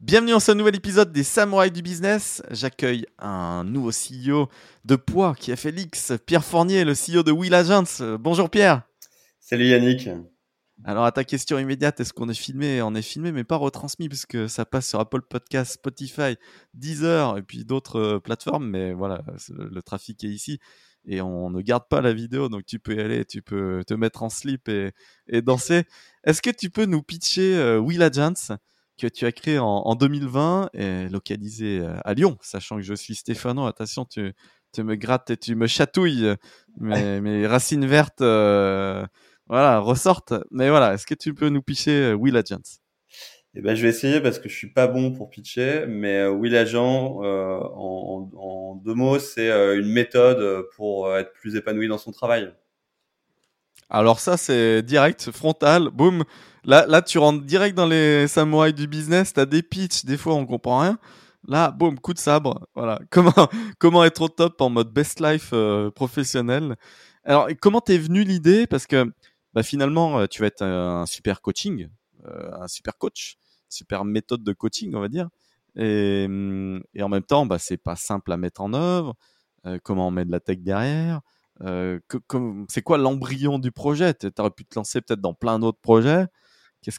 Bienvenue dans ce nouvel épisode des Samouraïs du Business. J'accueille un nouveau CEO de poids qui fait l'X, Pierre Fournier, le CEO de Will Agents. Bonjour Pierre. Salut Yannick. Alors à ta question immédiate, est-ce qu'on est filmé? On est filmé mais pas retransmis puisque ça passe sur Apple Podcast, Spotify, Deezer et puis d'autres euh, plateformes. Mais voilà, le, trafic est ici et on ne garde pas la vidéo, donc tu peux y aller, tu peux te mettre en slip et, danser. Est-ce que tu peux nous pitcher euh, Will Agents? Que tu as créé en, 2020 et localisé euh, à Lyon, sachant que je suis Stéphano. Attention, tu, tu me grattes et tu me chatouilles. Mes, mes racines vertes, euh, voilà, ressortent. Mais voilà, est-ce que tu peux nous pitcher euh, Will Agents? Eh ben, je vais essayer parce que je suis pas bon pour pitcher, mais Will Agent, en, en, deux mots, c'est une méthode pour être plus épanoui dans son travail. Alors ça, c'est direct, frontal, boum. Là, là, tu rentres direct dans les samouraïs du business. T'as des pitchs, des fois on comprend rien. Là, boum, coup de sabre. Voilà. Comment, comment être au top en mode best life euh, professionnel? Alors, comment t'es venu l'idée? Parce que bah, finalement, euh, tu vas être un super coaching, euh, un super coach, super méthode de coaching, on va dire. Et, hum, et en même temps, bah, c'est pas simple à mettre en œuvre. comment on met de la tech derrière euh, c'est quoi l'embryon du projet? Tu aurais pu te lancer peut-être dans plein d'autres projets.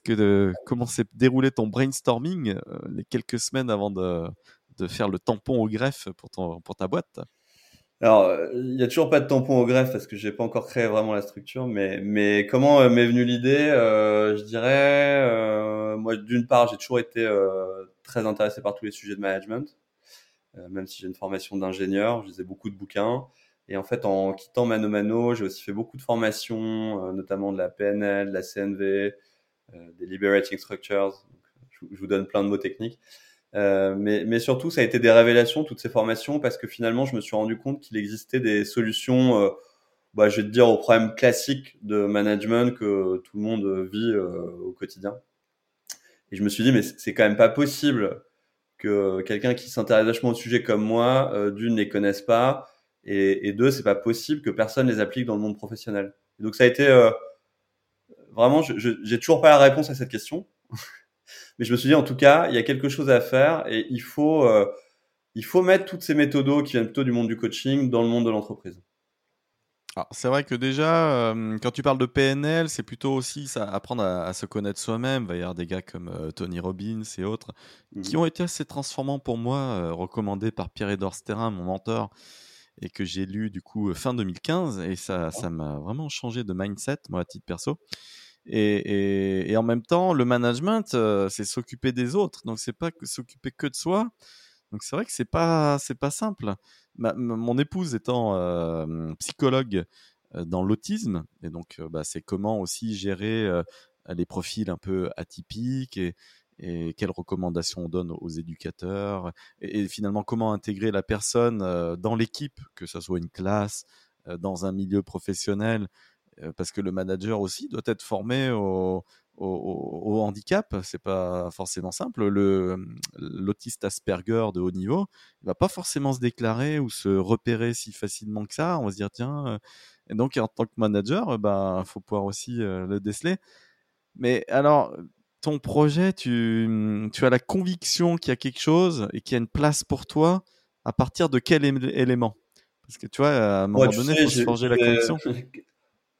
Que comment s'est déroulé ton brainstorming euh, les quelques semaines avant de, de, faire le tampon au greffe pour, ta boîte? Alors, il n'y a toujours pas de tampon au greffe parce que j'ai pas encore créé vraiment la structure, mais, comment euh, m'est venue l'idée? Je dirais, moi, d'une part, j'ai toujours été très intéressé par tous les sujets de management, même si j'ai une formation d'ingénieur, je lisais beaucoup de bouquins. Et en fait, en quittant Mano Mano, j'ai aussi fait beaucoup de formations, euh, notamment de la PNL, de la CNV, euh, des Liberating Structures. je, vous donne plein de mots techniques. Euh, mais, surtout, ça a été des révélations, toutes ces formations, parce que finalement, je me suis rendu compte qu'il existait des solutions, bah, je vais te dire, aux problèmes classiques de management que tout le monde vit au quotidien. Et je me suis dit, mais c'est quand même pas possible que quelqu'un qui s'intéresse vachement au sujet comme moi, d'une, ne les connaisse pas, et, et deux, c'est pas possible que personne les applique dans le monde professionnel. donc ça a été euh, vraiment, j'ai toujours pas la réponse à cette question, mais je me suis dit en tout cas, il y a quelque chose à faire et il faut euh, il faut mettre toutes ces méthodos qui viennent plutôt du monde du coaching dans le monde de l'entreprise. C'est vrai que déjà, euh, quand tu parles de PNL, c'est plutôt aussi ça, apprendre à, se connaître soi-même. Il va y avoir des gars comme Tony Robbins et autres qui mmh. ont été assez transformants pour moi, recommandés par Pierre-Edouard Sterrin, mon mentor, et que j'ai lu du coup fin 2015 et ça ça m'a vraiment changé de mindset moi à titre perso. Et, et, en même temps le management euh, c'est s'occuper des autres. Donc c'est pas s'occuper que de soi. Donc c'est vrai que c'est pas c'est pas simple. Mon épouse étant euh, psychologue euh, dans l'autisme et donc bah, c'est comment aussi gérer les profils un peu atypiques et, et quelles recommandations on donne aux éducateurs et, finalement comment intégrer la personne euh, dans l'équipe, que ce soit une classe, euh, dans un milieu professionnel, euh, parce que le manager aussi doit être formé au, au, handicap, c'est pas forcément simple. Le l'autiste Asperger de haut niveau, il va pas forcément se déclarer ou se repérer si facilement que ça. On va se dire tiens, et donc en tant que manager, ben faut pouvoir aussi le déceler. Mais alors, ton projet, tu, tu as la conviction qu'il y a quelque chose et qu'il y a une place pour toi à partir de quel élément? Parce que tu vois, à un moment donné, il faut se forger la conviction.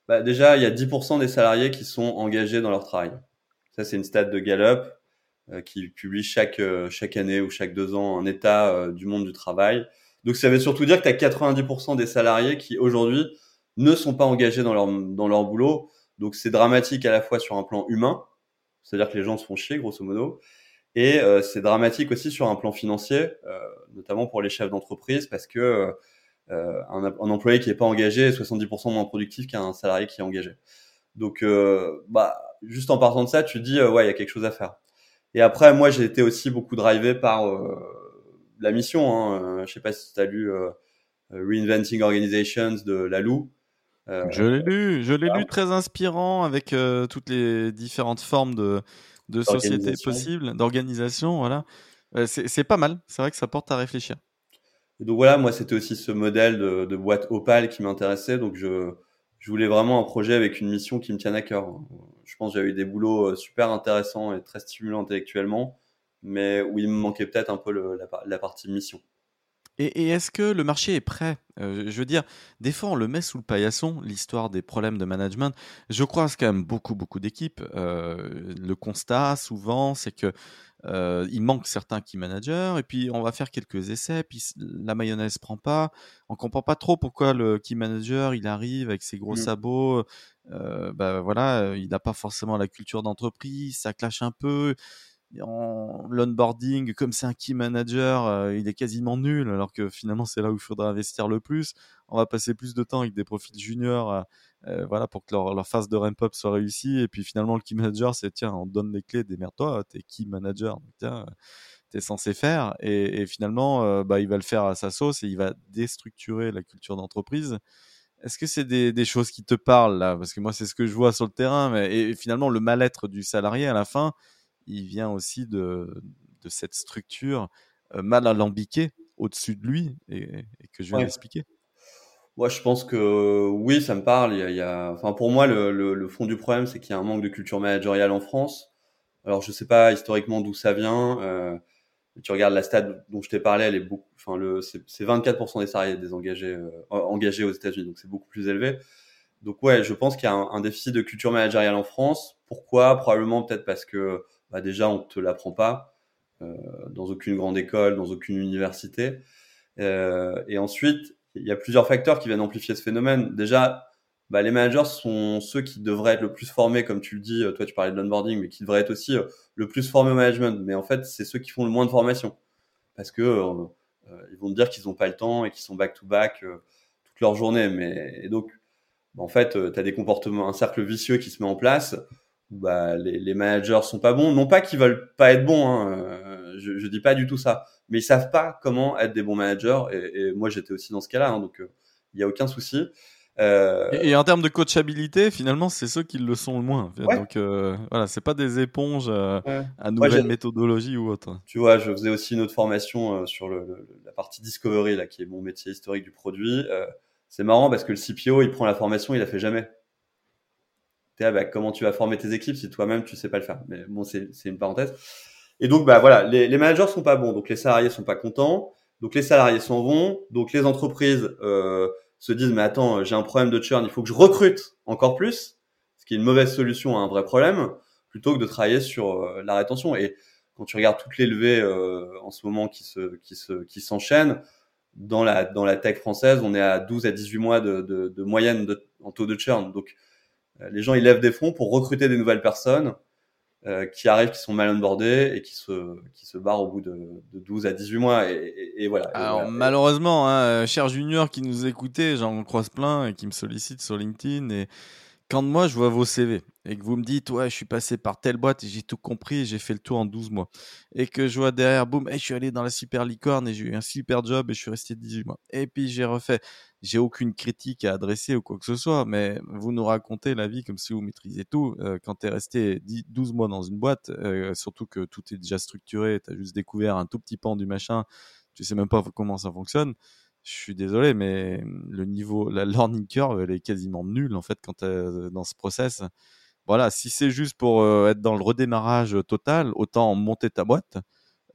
Bah, déjà, il y a 10% des salariés qui sont engagés dans leur travail. Ça, c'est une stat de Gallup euh, qui publie chaque, euh, chaque année ou chaque deux ans un état euh, du monde du travail. Donc, ça veut surtout dire que tu as 90% des salariés qui, aujourd'hui, ne sont pas engagés dans leur, dans leur boulot. Donc, c'est dramatique à la fois sur un plan humain, c'est-à-dire que les gens se font chier, grosso modo. Et euh, c'est dramatique aussi sur un plan financier, euh, notamment pour les chefs d'entreprise, parce que euh, un, un, employé qui n'est pas engagé est 70% moins productif qu'un salarié qui est engagé. Donc, bah, juste en partant de ça, tu dis, ouais, il y a quelque chose à faire. Et après, moi, j'ai été aussi beaucoup drivé par la mission. Hein. Je sais pas si tu as lu Reinventing Organizations de Lalou. Je l'ai lu, je l'ai lu très inspirant avec toutes les différentes formes de, de sociétés possibles, d'organisation, voilà. c'est pas mal, c'est vrai que ça porte à réfléchir. donc voilà, moi c'était aussi ce modèle de, de boîte Opal qui m'intéressait, donc je, je voulais vraiment un projet avec une mission qui me tienne à cœur. Je pense que j'ai eu des boulots super intéressants et très stimulants intellectuellement, mais où il me manquait peut-être un peu la, partie mission. Et, est-ce que le marché est prêt? Euh, Je veux dire, des fois on le met sous le paillasson, l'histoire des problèmes de management. Je croise quand même beaucoup, beaucoup d'équipes. Euh, le constat souvent, c'est que euh, il manque certains key managers, et puis on va faire quelques essais, puis la mayonnaise prend pas. On comprend pas trop pourquoi le key manager il arrive avec ses gros mmh. sabots. bah voilà, il n'a pas forcément la culture d'entreprise, ça clash un peu en l'onboarding, comme c'est un key manager, euh, il est quasiment nul, alors que finalement c'est là où il faudra investir le plus. On va passer plus de temps avec des profils juniors, euh, euh, voilà, pour que leur, phase de ramp-up soit réussie. Et puis finalement le key manager, c'est tiens, on donne les clés, démerde-toi, t'es key manager, tiens, t'es censé faire. Et, finalement, bah, il va le faire à sa sauce et il va déstructurer la culture d'entreprise. Est-ce que c'est des, des, choses qui te parlent là? Parce que moi, c'est ce que je vois sur le terrain. Mais, et finalement, le mal-être du salarié à la fin, il vient aussi de, de cette structure euh, mal alambiquée au-dessus de lui et, que je viens d'expliquer. Moi, je pense que oui, ça me parle. Il y a, Enfin, pour moi, le, le, fond du problème, c'est qu'il y a un manque de culture managériale en France. Alors, je sais pas historiquement d'où ça vient. Euh, tu regardes la stade dont je t'ai parlé, elle est beaucoup. Enfin, le, c'est 24% des salariés désengagés euh, engagés aux États-Unis, donc c'est beaucoup plus élevé. Donc ouais, je pense qu'il y a un, un, déficit de culture managériale en France. Pourquoi? Probablement peut-être parce que bah déjà on te l'apprend pas euh, dans aucune grande école, dans aucune université. Euh, et ensuite, il y a plusieurs facteurs qui viennent amplifier ce phénomène. Déjà, bah, les managers sont ceux qui devraient être le plus formés, comme tu le dis, toi tu parlais de l'onboarding, mais qui devraient être aussi euh, le plus formés au management. Mais en fait, c'est ceux qui font le moins de formation. Parce que euh, ils vont te dire qu'ils n'ont pas le temps et qu'ils sont back-to-back toute leur journée. Mais, et donc, bah, en fait, tu des comportements, un cercle vicieux qui se met en place bah, les, les, managers sont pas bons. Non pas qu'ils veulent pas être bons, hein, euh, je, je dis pas du tout ça, mais ils savent pas comment être des bons managers. Et, et moi, j'étais aussi dans ce cas-là, hein, donc euh, il y a aucun souci. Euh... Et, en termes de coachabilité, finalement, c'est ceux qui le sont le moins. Donc euh, voilà, c'est pas des éponges euh, à nouvelle méthodologie ou autre. Tu vois, je faisais aussi une autre formation sur le, la partie discovery là, qui est mon métier historique du produit. c'est marrant parce que le CPO, il prend la formation, il la fait jamais. Bah, comment tu vas former tes équipes si toi-même tu sais pas le faire? Mais bon, c'est une parenthèse. Et donc, bah voilà, les, les, managers sont pas bons, donc les salariés sont pas contents, donc les salariés s'en vont, donc les entreprises euh, se disent mais attends, j'ai un problème de churn, il faut que je recrute encore plus, ce qui est une mauvaise solution à un vrai problème, plutôt que de travailler sur euh, la rétention. Et quand tu regardes toutes les levées euh, en ce moment qui se qui se qui s'enchaînent dans la dans la tech française, on est à 12 à 18 mois de, de, de moyenne de, en taux de churn. Donc les gens ils lèvent des fonds pour recruter des nouvelles personnes euh, qui arrivent, qui sont mal onboardées et qui se, qui se barrent au bout de, de 12 à 18 mois. Et, et, voilà. Alors, malheureusement, hein, euh, cher Junior qui nous écoutait, j'en croise plein et qui me sollicite sur LinkedIn. Et quand moi je vois vos CV et que vous me dites ouais je suis passé par telle boîte et j'ai tout compris j'ai fait le tour en 12 mois et que je vois derrière boum je suis allé dans la super licorne et j'ai eu un super job et je suis resté 18 mois et puis j'ai refait j'ai aucune critique à adresser ou quoi que ce soit mais vous nous racontez la vie comme si vous maîtrisiez tout euh, quand tu es resté 10, 12 mois dans une boîte euh, surtout que tout est déjà structuré tu as juste découvert un tout petit pan du machin tu sais même pas comment ça fonctionne je suis désolé, mais le niveau, la learning curve, elle est quasiment nulle en fait quand tu es dans ce process. Voilà, si c'est juste pour euh, être dans le redémarrage total, autant monter ta boîte,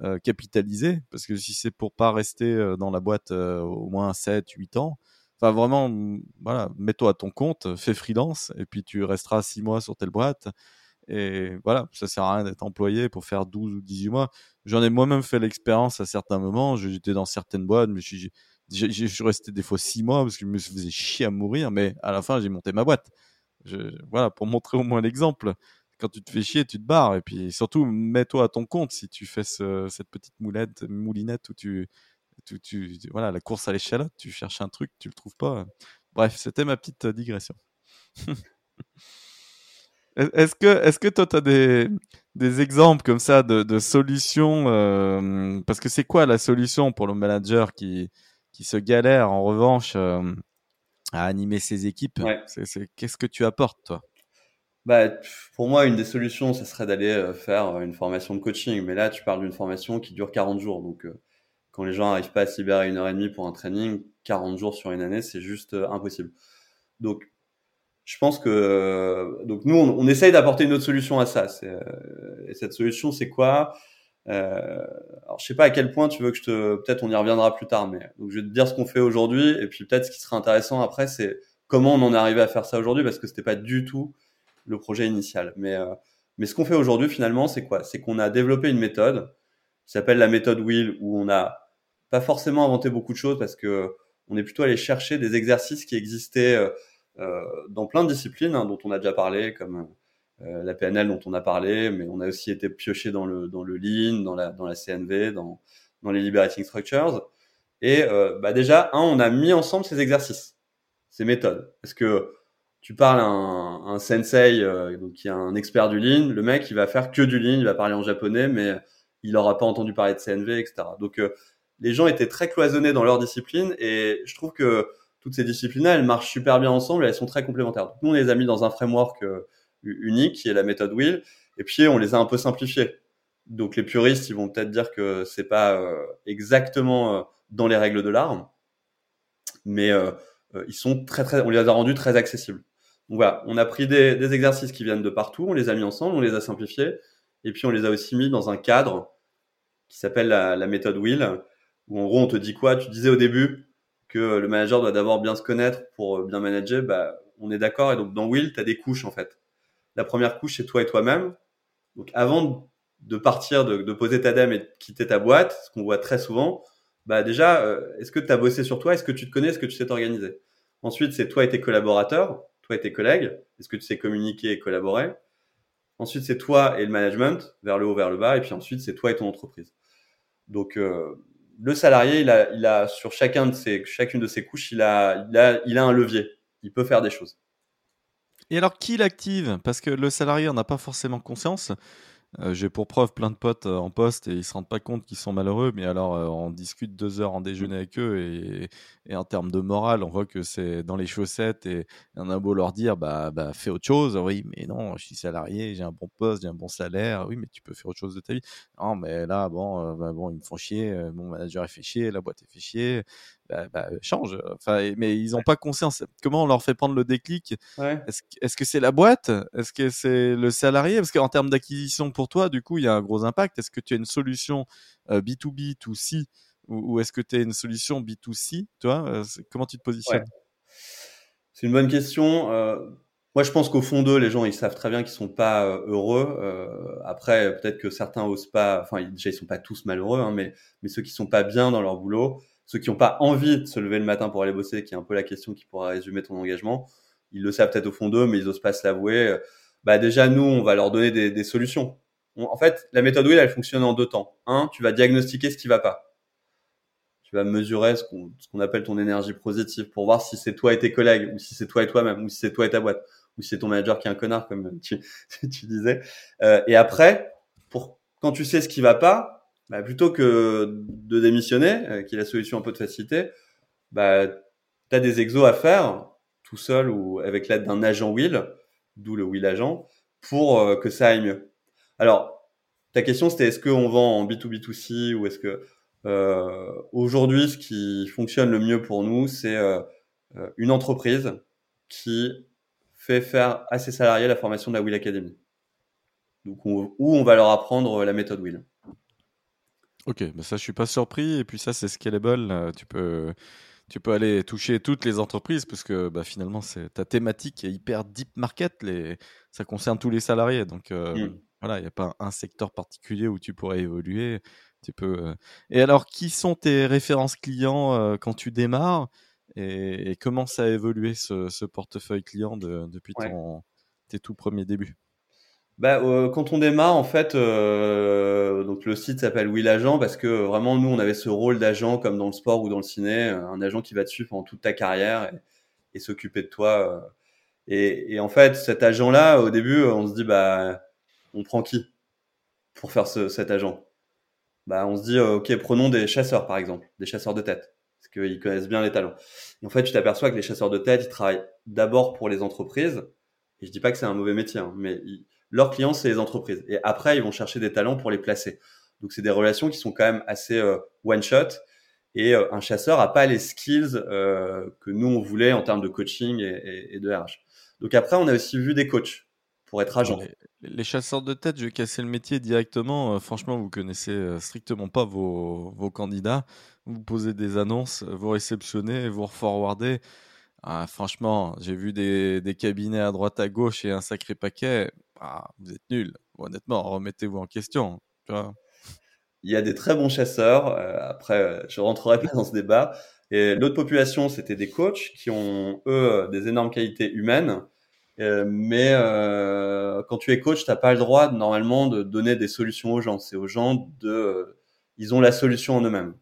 euh, capitaliser, parce que si c'est pour pas rester euh, dans la boîte au moins 7, 8 ans, enfin vraiment, voilà, mets-toi à ton compte, fais freelance, et puis tu resteras 6 mois sur telle boîte. Et voilà, ça sert à rien d'être employé pour faire 12 ou 18 mois. J'en ai moi-même fait l'expérience à certains moments. J'étais dans certaines boîtes, mais je suis resté des fois six mois parce que je me faisais chier à mourir, mais à la fin, j'ai monté ma boîte. Voilà, pour montrer au moins l'exemple. Quand tu te fais chier, tu te barres. Et puis surtout, mets-toi à ton compte si tu fais ce, cette petite moulette, moulinette où tu, tu, tu, voilà, la course à l'échalote, tu cherches un truc, tu le trouves pas. Bref, c'était ma petite digression. Est-ce que, est-ce que toi, tu as des, des exemples comme ça de, de solutions euh, Parce que c'est quoi la solution pour le manager qui, qui se galère en revanche euh, à animer ses équipes? C'est, qu'est-ce que tu apportes, toi? Bah, pour moi, une des solutions, ce serait d'aller euh, faire une formation de coaching. Mais là, tu parles d'une formation qui dure 40 jours. Donc, euh, quand les gens n'arrivent pas à se libérer une heure et demie pour un training, 40 jours sur une année, c'est juste euh, impossible. Donc, je pense que donc nous, on, essaye d'apporter une autre solution à ça. et cette solution, c'est quoi? Euh, alors je sais pas à quel point tu veux que je te, peut-être on y reviendra plus tard, mais donc je vais te dire ce qu'on fait aujourd'hui et puis peut-être ce qui serait intéressant après, c'est comment on en est arrivé à faire ça aujourd'hui parce que c'était pas du tout le projet initial. Mais euh, mais ce qu'on fait aujourd'hui finalement, c'est quoi? C'est qu'on a développé une méthode qui s'appelle la méthode Wheel où on a pas forcément inventé beaucoup de choses parce que on est plutôt allé chercher des exercices qui existaient euh, euh dans plein de disciplines hein, dont on a déjà parlé comme euh, la PNL dont on a parlé, mais on a aussi été pioché dans le, dans le Lean, dans la, dans la CNV, dans, dans les Liberating Structures. Et euh, bah déjà, un, on a mis ensemble ces exercices, ces méthodes. Parce que tu parles à un, sensei euh, donc qui est un expert du Lean, le mec il va faire que du Lean, il va parler en japonais, mais il n'aura pas entendu parler de CNV, etc. Donc les gens étaient très cloisonnés dans leur discipline et je trouve que toutes ces disciplines-là, elles marchent super bien ensemble et elles sont très complémentaires. Donc, nous, on les a mis dans un framework unique qui est la méthode Wheel. Et puis on les a un peu simplifiés. Donc les puristes, ils vont peut-être dire que c'est pas euh, exactement euh, dans les règles de l'art, mais euh, ils sont très très, on les a rendus très accessibles. Donc voilà, on a pris des, exercices qui viennent de partout, on les a mis ensemble, on les a simplifiés, et puis on les a aussi mis dans un cadre qui s'appelle la, méthode Wheel, où en gros on te dit quoi? Tu disais au début que le manager doit d'abord bien se connaître pour bien manager, bah on est d'accord, et donc dans Wheel, tu as des couches en fait. La première couche, c'est toi et toi-même. Donc avant de partir, de, de, poser ta dame et de quitter ta boîte, ce qu'on voit très souvent, bah déjà, euh, est-ce que tu as bossé sur toi? Est-ce que tu te connais? Est-ce que tu sais t'organiser? Ensuite, c'est toi et tes collaborateurs, toi et tes collègues. Est-ce que tu sais communiquer et collaborer? Ensuite, c'est toi et le management, vers le haut, vers le bas. Et puis ensuite, c'est toi et ton entreprise. Donc, euh, le salarié, il a, il a sur chacun de ses, chacune de ses couches, il a, il a, il a un levier. Il peut faire des choses. Et alors, qui l'active? Parce que le salarié n'en a pas forcément conscience. Euh, j'ai pour preuve plein de potes euh, en poste et ils se rendent pas compte qu'ils sont malheureux, mais alors euh, on discute deux heures en déjeuner avec eux et, en termes de morale, on voit que c'est dans les chaussettes et on a beau leur dire bah, bah fais autre chose, oui mais non je suis salarié, j'ai un bon poste, j'ai un bon salaire, oui mais tu peux faire autre chose de ta vie. Non mais là bon bah, ils me font chier, mon manager est fait chier, la boîte est fait chier, bah, bah, change. Enfin, mais ils n'ont pas conscience. Comment on leur fait prendre le déclic? Est-ce que c'est la boîte? Est-ce que c'est le salarié? Parce qu'en termes d'acquisition pour toi, du coup, il y a un gros impact. Est-ce que tu as une solution B2B, euh, 2C, ou, est-ce que tu as une solution B2C Toi, euh, comment tu te positionnes? C'est une bonne question. Euh, moi, je pense qu'au fond d'eux, les gens, ils savent très bien qu'ils sont pas heureux. après, peut-être que certains osent pas. Enfin, déjà, ils sont pas tous malheureux, hein, mais mais ceux qui sont pas bien dans leur boulot ceux qui n'ont pas envie de se lever le matin pour aller bosser, qui est un peu la question qui pourra résumer ton engagement, ils le savent peut-être au fond d'eux, mais ils osent pas se l'avouer. Bah déjà, nous, on va leur donner des, des solutions. en fait, la méthode Wheel, elle fonctionne en deux temps. Un, tu vas diagnostiquer ce qui va pas. Tu vas mesurer ce qu'on qu'on appelle ton énergie positive pour voir si c'est toi et tes collègues, ou si c'est toi et toi-même, ou si c'est toi et ta boîte, ou si c'est ton manager qui est un connard, comme tu, tu disais. Euh, et après, pour quand tu sais ce qui va pas, bah, plutôt que de démissionner, euh, qui est la solution un peu de facilité, bah, tu as des exos à faire tout seul ou avec l'aide d'un agent Will, d'où le Will agent, pour euh, que ça aille mieux. Alors, ta question c'était est-ce qu'on vend en B2B2C ou est-ce que euh, aujourd'hui ce qui fonctionne le mieux pour nous c'est euh, une entreprise qui fait faire à ses salariés la formation de la Will Academy. Donc où on va leur apprendre la méthode Will. Ok, bah ça je suis pas surpris. Et puis ça c'est scalable. Euh, tu peux, tu peux aller toucher toutes les entreprises parce que bah, finalement c'est ta thématique est hyper deep market. Les, ça concerne tous les salariés. Donc euh, mmh. voilà, il n'y a pas un secteur particulier où tu pourrais évoluer. Tu peux. Euh. Et alors, qui sont tes références clients quand tu démarres et, comment ça a évolué ce, ce portefeuille client de, depuis ton, tes tout premiers débuts? Bah, euh, quand on démarre, en fait, euh, donc le site s'appelle Will Agent parce que vraiment nous, on avait ce rôle d'agent comme dans le sport ou dans le ciné, un agent qui va dessus pendant toute ta carrière et, s'occuper de toi. Euh. Et, en fait, cet agent-là, au début, on se dit bah, on prend qui pour faire ce, cet agent? Bah, on se dit ok, prenons des chasseurs par exemple, des chasseurs de tête. parce qu'ils connaissent bien les talents. En fait, tu t'aperçois que les chasseurs de tête, ils travaillent d'abord pour les entreprises. Et je dis pas que c'est un mauvais métier, hein, mais leurs clients, c'est les entreprises. Et après, ils vont chercher des talents pour les placer. Donc, c'est des relations qui sont quand même assez euh, one shot. Et euh, un chasseur a pas les skills euh, que nous on voulait en termes de coaching et, de RH. Donc après, on a aussi vu des coachs pour être agent. Les, chasseurs de tête, je vais casser le métier directement. franchement, vous connaissez strictement pas vos, vos, candidats. Vous posez des annonces, vous réceptionnez, vous reforwardez. Ah, franchement, j'ai vu des, cabinets à droite à gauche et un sacré paquet. Ah, vous êtes nuls. Honnêtement, remettez-vous en question. Il y a des très bons chasseurs. Euh, après, euh, je rentrerai pas dans ce débat. Et l'autre population, c'était des coachs qui ont eux des énormes qualités humaines. Euh, mais quand tu es coach, t'as pas le droit normalement de donner des solutions aux gens. C'est aux gens de, ils ont la solution en eux-mêmes.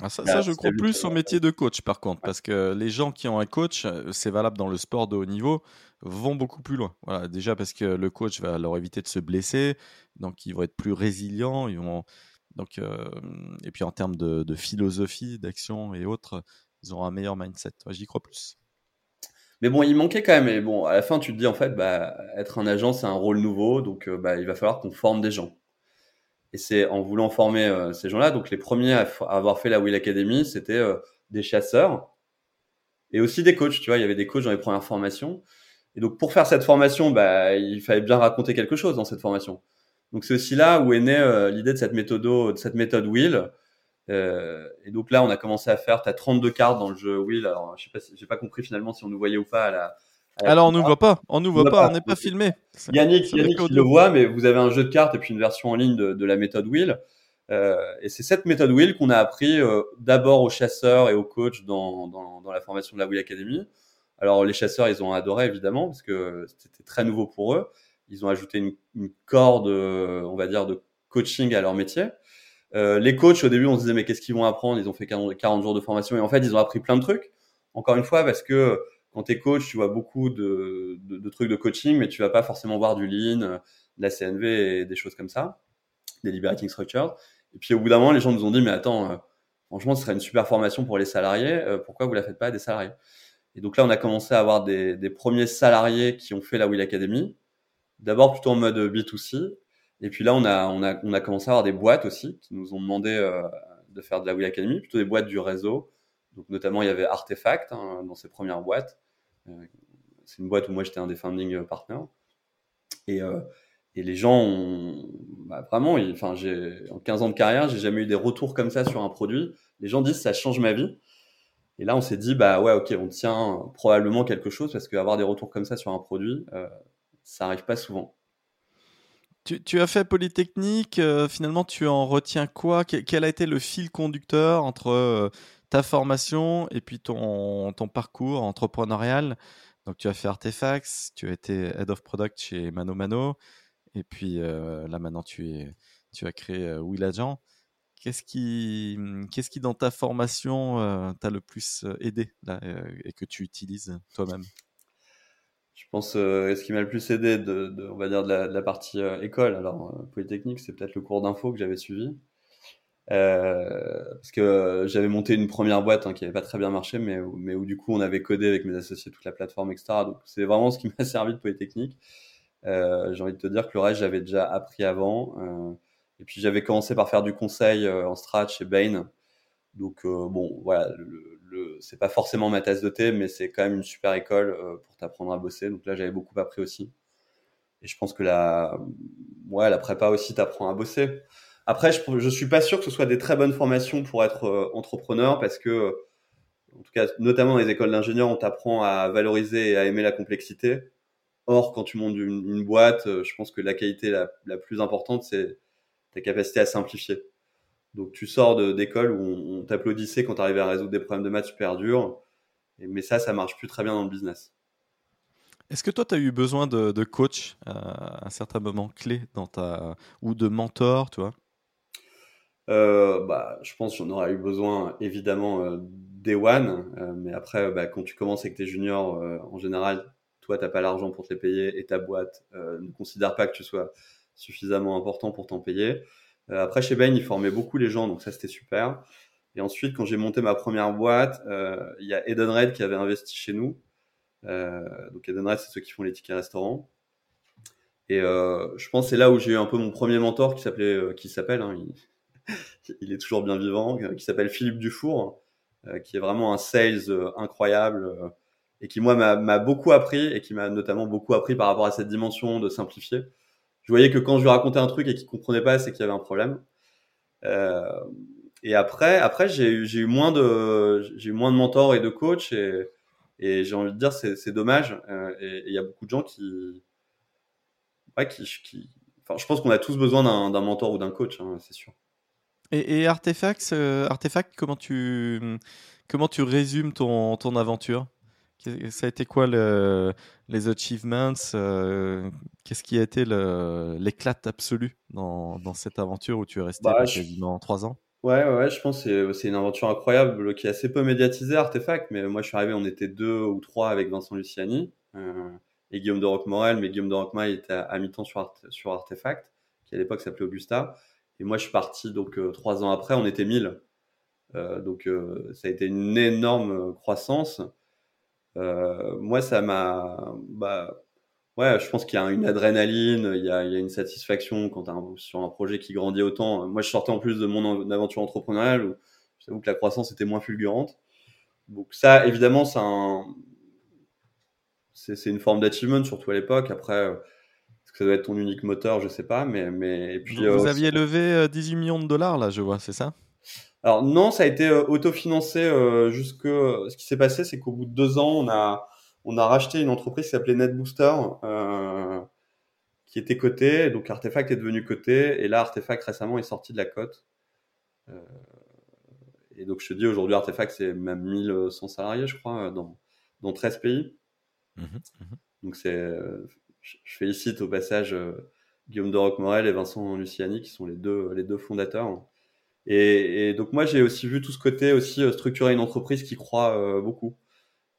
Ah, ça, ça, je crois plus au métier de coach par contre, parce que les gens qui ont un coach, c'est valable dans le sport de haut niveau, vont beaucoup plus loin. Voilà, déjà parce que le coach va leur éviter de se blesser, donc ils vont être plus résilients, ils vont donc euh, et puis en termes de, philosophie, d'action et autres, ils auront un meilleur mindset. J'y crois plus. Mais bon, il manquait quand même. Et bon, à la fin, tu te dis en fait, bah, être un agent, c'est un rôle nouveau, donc euh, bah, il va falloir qu'on forme des gens. Et c'est en voulant former euh, ces gens-là, donc les premiers à, avoir fait la Will Academy, c'était des chasseurs et aussi des coachs. Tu vois, il y avait des coachs dans les premières formations. Et donc pour faire cette formation, bah, il fallait bien raconter quelque chose dans cette formation. Donc c'est aussi là où est née euh, l'idée de cette méthode, de. Euh, et donc là, on a commencé à faire, tu as 32 cartes dans le jeu Wheel. Alors, je sais pas si, j'ai pas compris finalement si on nous voyait ou pas à la. Alors, on nous voit pas, on nous voit, pas, on n'est pas filmé. Yannick, Yannick le voit, mais vous avez un jeu de cartes et puis une version en ligne de, de la méthode Wheel. Euh, et c'est cette méthode Wheel qu'on a appris euh, d'abord aux chasseurs et aux coachs dans, dans, dans, la formation de la Wheel Academy. Alors les chasseurs, ils ont adoré évidemment parce que c'était très nouveau pour eux. Ils ont ajouté une, une, corde, on va dire, de coaching à leur métier. Euh, les coachs, au début, on se disait mais qu'est-ce qu'ils vont apprendre? Ils ont fait 40 jours de formation et en fait, ils ont appris plein de trucs. Encore une fois, parce que quand tu es coach, tu vois beaucoup de, trucs de coaching, mais tu vas pas forcément voir du lean, de la CNV et des choses comme ça, des liberating structures. Et puis au bout d'un moment, les gens nous ont dit mais attends, euh, franchement, ce serait une super formation pour les salariés. Euh, pourquoi vous la faites pas à des salariés? Et donc là, on a commencé à avoir des, premiers salariés qui ont fait la Will Academy d'abord plutôt en mode B2C. Et puis là, on a, commencé à avoir des boîtes aussi qui nous ont demandé euh, de faire de la Wheel Academy, plutôt des boîtes du réseau. Donc notamment, il y avait Artefact hein, dans ces premières boîtes. Euh, c'est une boîte où moi j'étais un des founding euh, partners. Et, et les gens ont bah, vraiment, en 15 ans de carrière, j'ai jamais eu des retours comme ça sur un produit. Les gens disent ça change ma vie. Et là, on s'est dit bah ouais, ok, on tient probablement quelque chose parce qu'avoir des retours comme ça sur un produit, ça arrive pas souvent. Tu, as fait Polytechnique, euh, finalement tu en retiens quoi? Quel a été le fil conducteur entre euh, ta formation et puis ton, ton parcours entrepreneurial. Donc tu as fait Artefacts, tu as été Head of Product chez Mano Mano, et puis euh, là maintenant tu, es, tu as créé Will Agent. Qu'est-ce qui, qu'est-ce qui dans ta formation t'a le plus aidé là, et que tu utilises toi-même? Je pense euh, ce qui m'a le plus aidé de, on va dire de la, partie euh, école alors euh, polytechnique c'est peut-être le cours d'info que j'avais suivi. euh, parce que j'avais monté une première boîte hein, qui avait pas très bien marché mais où du coup on avait codé avec mes associés toute la plateforme etc donc c'est vraiment ce qui m'a servi de polytechnique j'ai envie de te dire que le reste j'avais déjà appris avant et puis j'avais commencé par faire du conseil en strat chez Bain donc bon voilà c'est pas forcément ma tasse de thé, mais c'est quand même une super école euh, pour t'apprendre à bosser. Donc là, j'avais beaucoup appris aussi. Et je pense que la, ouais, la prépa aussi t'apprend à bosser. Après, je, je suis pas sûr que ce soit des très bonnes formations pour être euh, entrepreneur parce que, en tout cas, notamment dans les écoles d'ingénieurs, on t'apprend à valoriser et à aimer la complexité. Or, quand tu montes une, boîte, euh, je pense que la qualité la, plus importante, c'est ta capacité à simplifier. Donc tu sors d'école où on, t'applaudissait quand tu arrivais à résoudre des problèmes de maths super durs. mais ça, ça marche plus très bien dans le business. Est-ce que toi, tu as eu besoin de, coach à un certain moment clé dans ta... ou de mentor, tu vois? Euh, bah, je pense que j'en aurais eu besoin évidemment euh, day one, euh, mais après, bah, quand tu commences avec tes juniors, en général, toi, tu n'as pas l'argent pour te les payer et ta boîte ne considère pas que tu sois suffisamment important pour t'en payer. Euh, après, chez Bain, ils formaient beaucoup les gens, donc ça, c'était super. Et ensuite, quand j'ai monté ma première boîte, il y a Edenred qui avait investi chez nous. donc Edenred, c'est ceux qui font les tickets restaurants. Et je pense que c'est là où j'ai eu un peu mon premier mentor qui s'appelait, qui s'appelle, hein, est toujours bien vivant, qui s'appelle Philippe Dufour, qui est vraiment un sales incroyable et qui moi m'a beaucoup appris et qui m'a notamment beaucoup appris par rapport à cette dimension de simplifier. Je voyais que quand je lui racontais un truc et qu'il comprenait pas, c'est qu'il y avait un problème. Euh, et après, après j'ai eu, moins de, eu moins de mentors et de coachs et, j'ai envie de dire c'est, dommage. Euh, et il y a beaucoup de gens qui, qui, enfin, je pense qu'on a tous besoin d'un mentor ou d'un coach, hein, c'est sûr. Et, et Artefact, euh, Artefact, comment tu, comment tu résumes ton, ton aventure? Ça a été quoi le, les achievements euh, Qu'est-ce qui a été l'éclat absolu dans, dans, cette aventure où tu es resté bah, quasiment trois ans? Ouais, ouais, je pense que c'est une aventure incroyable qui est assez peu médiatisée, Artefact. Mais moi, je suis arrivé, on était deux ou trois avec Vincent Luciani euh, et Guillaume de Roquemorel. Mais Guillaume de Roquemorel était à, mi-temps sur, sur Artefact, qui à l'époque s'appelait Augusta. Et moi, je suis parti donc euh, trois ans après, on était 1000. donc, ça a été une énorme croissance. Euh, moi, ça m'a. Bah, ouais, je pense qu'il y a une adrénaline, il y a, une satisfaction quand tu sur un projet qui grandit autant. Moi, je sortais en plus de mon aventure entrepreneuriale où j'avoue que la croissance était moins fulgurante. Donc, ça, évidemment, c'est un. Une forme d'achievement, surtout à l'époque. Après, est-ce que ça doit être ton unique moteur Je sais pas. Mais, mais, et puis, vous, euh, aviez levé 18 euh, millions de dollars, là, je vois, c'est ça? Alors non, ça a été euh, autofinancé euh, jusque. Ce qui s'est passé, c'est qu'au bout de deux ans, on a on a racheté une entreprise qui s'appelait NetBooster, euh, qui était cotée. Donc Artefact est devenu coté, et là Artefact récemment est sorti de la cote. Et donc je te dis aujourd'hui Artefact c'est même 1100 salariés, je crois, dans dans 13 pays. Mmh mmh donc c'est, je, félicite au passage Guillaume de Morel et Vincent Luciani qui sont les deux les deux fondateurs. Et, donc moi, j'ai aussi vu tout ce côté aussi euh, structurer une entreprise qui croit euh, beaucoup.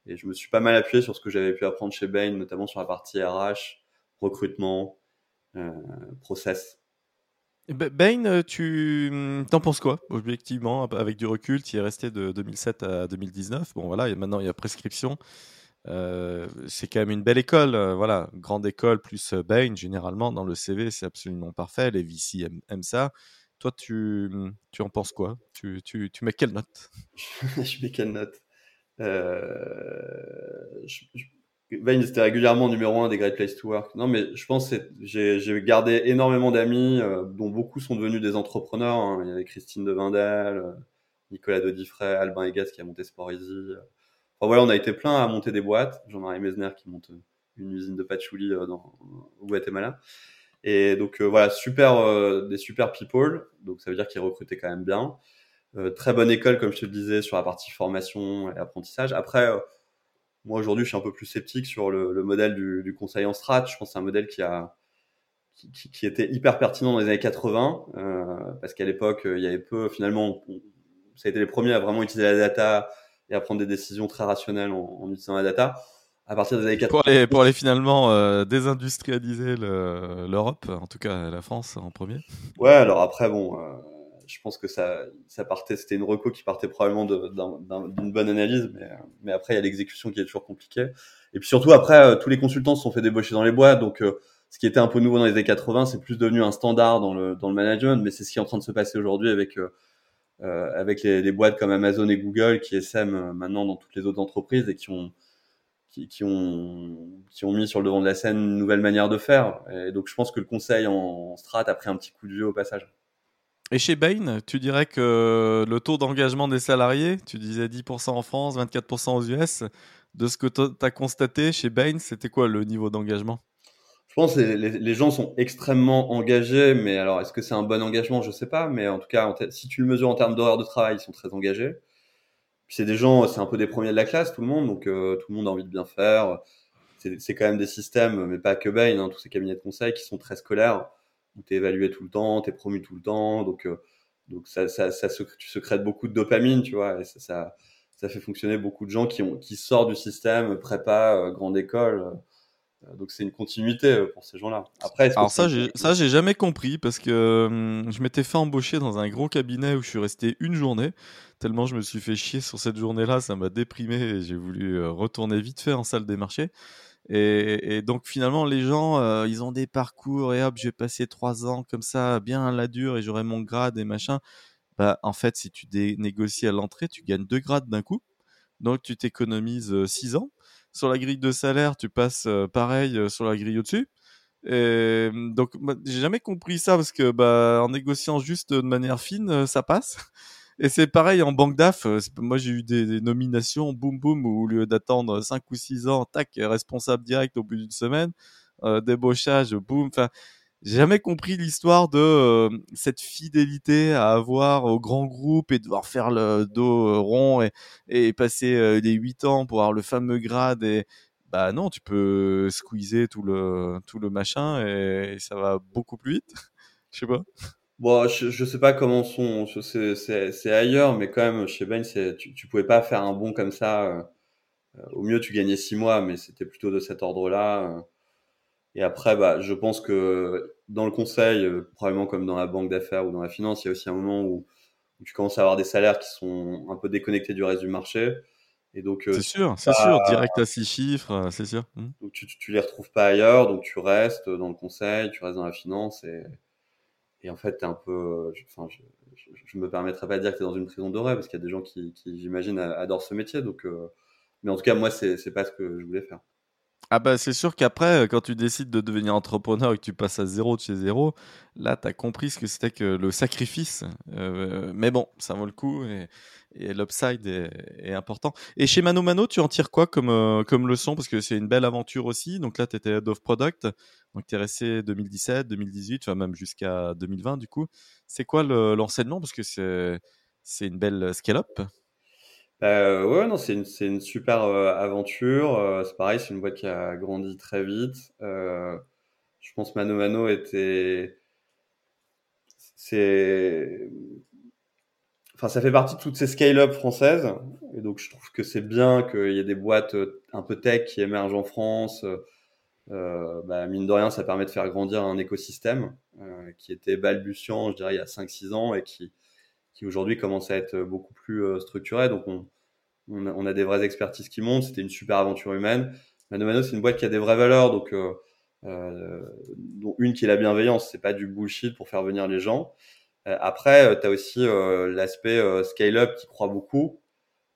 Et je me suis pas mal appuyé sur ce que j'avais pu apprendre chez Bain, notamment sur la partie RH, recrutement, euh, process. Bain, tu hum, t'en penses quoi Objectivement, avec du recul, tu y es resté de 2007 à 2019. Bon voilà, et maintenant il y a prescription. C'est quand même une belle école, voilà, grande école plus Bain. Généralement, dans le CV, c'est absolument parfait. Les VC aiment ça. Toi, tu, tu en penses quoi? Tu, tu, tu, mets quelle note? Je mets quelle note? Euh, Vine, c'était régulièrement numéro un des Great Place to Work. Non, mais je pense que j'ai gardé énormément d'amis, euh, dont beaucoup sont devenus des entrepreneurs. Hein. Il y avait Christine de Vindel, euh, Nicolas Dodifray, Albin Egas qui a monté Sporizy. Enfin voilà, on a été plein à monter des boîtes. Jean-Marie Mesner qui monte une usine de patchouli dans, au Guatemala. Et donc euh, voilà, super, euh, des super people. Donc ça veut dire qu'ils recrutaient quand même bien. Euh, très bonne école, comme je te le disais, sur la partie formation et apprentissage. Après, moi aujourd'hui, je suis un peu plus sceptique sur le, le modèle du, du, conseil en strat. Je pense que c'est un modèle qui a qui, était hyper pertinent dans les années 80, euh, parce qu'à l'époque, il y avait peu, finalement, ça a été les premiers à vraiment utiliser la data et à prendre des décisions très rationnelles en, en utilisant la data à partir des années 80. Pour aller, pour aller finalement euh, désindustrialiser l'Europe, en tout cas la France en premier. Ouais, alors après, bon, euh, je pense que ça, ça partait, c'était une reco qui partait probablement d'une bonne analyse, mais, mais après, il y a l'exécution qui est toujours compliquée. Et puis surtout, après, euh, tous les consultants se sont fait débaucher dans les boîtes, donc ce qui était un peu nouveau dans les années 80, c'est plus devenu un standard dans le, dans le management, mais c'est ce qui est en train de se passer aujourd'hui avec, avec les, boîtes comme Amazon et Google qui essaiment maintenant dans toutes les autres entreprises et qui ont qui, ont, qui ont mis sur le devant de la scène une nouvelle manière de faire. Et donc je pense que le conseil en strat a pris un petit coup de vieux au passage. Et chez Bain, tu dirais que le taux d'engagement des salariés, tu disais 10% en France, 24% aux US, de ce que tu as constaté chez Bain, c'était quoi le niveau d'engagement? Je pense que les, gens sont extrêmement engagés, mais alors est-ce que c'est un bon engagement? Je sais pas, mais en tout cas, si tu le mesures en termes d'horaire de travail, ils sont très engagés. C'est des gens, c'est un peu des premiers de la classe, tout le monde, donc euh, tout le monde a envie de bien faire. C'est quand même des systèmes, mais pas que Bain, hein, tous ces cabinets de conseil qui sont très scolaires, où tu es évalué tout le temps, tu es promu tout le temps, donc, euh, donc ça, ça, ça, secrètes beaucoup de dopamine, tu vois, et ça, ça, ça, fait fonctionner beaucoup de gens qui, ont, qui sortent du système, prépa, euh, grande école, donc c'est une continuité pour ces gens-là. Après, alors ça, j'ai, ça j'ai jamais compris parce que hum, je m'étais fait embaucher dans un gros cabinet où je suis resté une journée. Tellement je me suis fait chier sur cette journée-là, ça m'a déprimé et j'ai voulu retourner vite fait en salle des marchés. Et, donc finalement, les gens, euh, ils ont des parcours et hop, je vais passer trois ans comme ça, bien à la dure et j'aurai mon grade et machin. Bah, en fait, si tu négocies à l'entrée, tu gagnes deux grades d'un coup. Donc tu t'économises euh, six ans. Sur la grille de salaire, tu passes euh, pareil sur la grille au-dessus. Et donc j'ai jamais compris ça parce que bah en négociant juste de manière fine, ça passe. Et c'est pareil en banque d'AF. Euh, moi, j'ai eu des, nominations, boum boum, où au lieu d'attendre 5 ou 6 ans, tac, responsable direct au bout d'une semaine, euh, débauchage, boum. Enfin, j'ai jamais compris l'histoire de euh, cette fidélité à avoir au grand groupe et devoir faire le dos rond et, et passer les 8 ans pour avoir le fameux grade et bah non, tu peux squeezer tout le tout le machin et ça va beaucoup plus vite. Je sais pas. Bon, je, je sais pas comment sont, c'est ailleurs, mais quand même, chez Bain, tu, tu pouvais pas faire un bon comme ça. Euh, euh, au mieux, tu gagnais six mois, mais c'était plutôt de cet ordre-là. Euh. Et après, bah, je pense que dans le conseil, probablement comme dans la banque d'affaires ou dans la finance, il y a aussi un moment où, tu commences à avoir des salaires qui sont un peu déconnectés du reste du marché. Et donc, c'est sûr, c'est sûr, direct à six chiffres, c'est sûr. Mmh. Donc, tu, tu les retrouves pas ailleurs, donc tu restes dans le conseil, tu restes dans la finance et et en fait, t'es un peu, enfin, je, je, je, me permettrai pas de dire que tu es dans une prison dorée parce qu'il y a des gens qui, qui j'imagine, adorent ce métier. Donc, euh, mais en tout cas, moi, c'est pas ce que je voulais faire. Ah bah c'est sûr qu'après, quand tu décides de devenir entrepreneur et que tu passes à zéro de chez zéro, là, tu as compris ce que c'était que le sacrifice. Euh, mais bon, ça vaut le coup et, l'upside est, important. Et chez Mano Mano, tu en tires quoi comme, euh, comme leçon? Parce que c'est une belle aventure aussi. Donc là, tu étais Head of Product. Donc tu es resté 2017, 2018, enfin même jusqu'à 2020 du coup. C'est quoi l'enseignement? Parce que c'est, c'est une belle scale-up. Euh, ouais, non, c'est une, super euh, aventure. Euh, c'est pareil, c'est une boîte qui a grandi très vite. Euh, je pense Mano Mano était, c'est, enfin, ça fait partie de toutes ces scale-up françaises. Et donc, je trouve que c'est bien qu'il y ait des boîtes un peu tech qui émergent en France. Bah, mine de rien, ça permet de faire grandir un écosystème qui était balbutiant, je dirais, il y a 5-6 ans et qui, aujourd'hui commence à être beaucoup plus euh, structuré. Donc, on, on, a, des vraies expertises qui montent. C'était une super aventure humaine. Mano Mano, c'est une boîte qui a des vraies valeurs. Donc, euh, euh, une qui est la bienveillance. C'est pas du bullshit pour faire venir les gens. après, tu as aussi l'aspect scale-up qui croit beaucoup.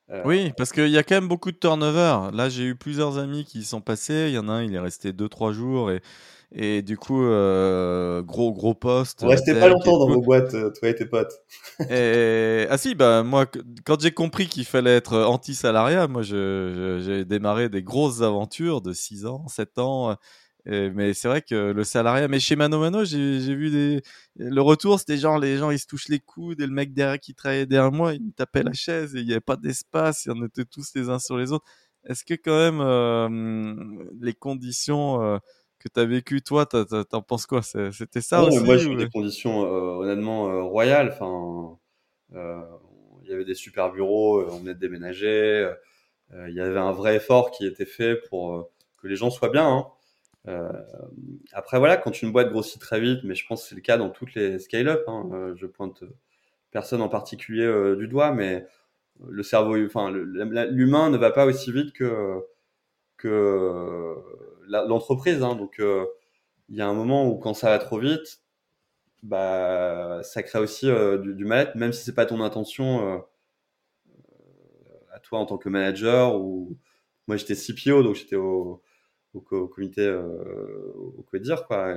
Euh, oui, parce qu'il y a quand même beaucoup de turnover. Là, j'ai eu plusieurs amis qui sont passés. Il y en a un, il est resté 2-3 jours et, et du coup, euh, gros gros poste. Vous restez pas longtemps dans vos boîtes, euh, toi et tes potes. et... Ah si, bah moi, quand j'ai compris qu'il fallait être anti-salariat, moi, j'ai démarré des grosses aventures de 6 ans, 7 ans mais c'est vrai que le salariat, mais chez Mano Mano, j'ai vu des, le retour, c'était genre les gens ils se touchent les coudes et le mec derrière qui travaillait derrière moi, il me tapait la chaise et il n'y avait pas d'espace, et on était tous les uns sur les autres. Est-ce que quand même euh, les conditions euh, que tu as vécues, toi, t'en penses quoi? C'était ça non, aussi Moi, j'ai eu des conditions euh, honnêtement royales. Enfin, il y avait des super bureaux, on venait de déménager. Il y avait un vrai effort qui était fait pour que les gens soient bien. Hein. Euh, après voilà, quand une boîte grossit très vite, mais je pense que c'est le cas dans toutes les scale-up. Hein, euh, je pointe personne en particulier euh, du doigt, mais le cerveau, enfin l'humain ne va pas aussi vite que que l'entreprise. Hein, donc il y a un moment où quand ça va trop vite, bah ça crée aussi du, du mal-être, même si c'est pas ton intention à toi en tant que manager ou moi j'étais CPO donc j'étais au au, comité, euh, au CODIR, quoi.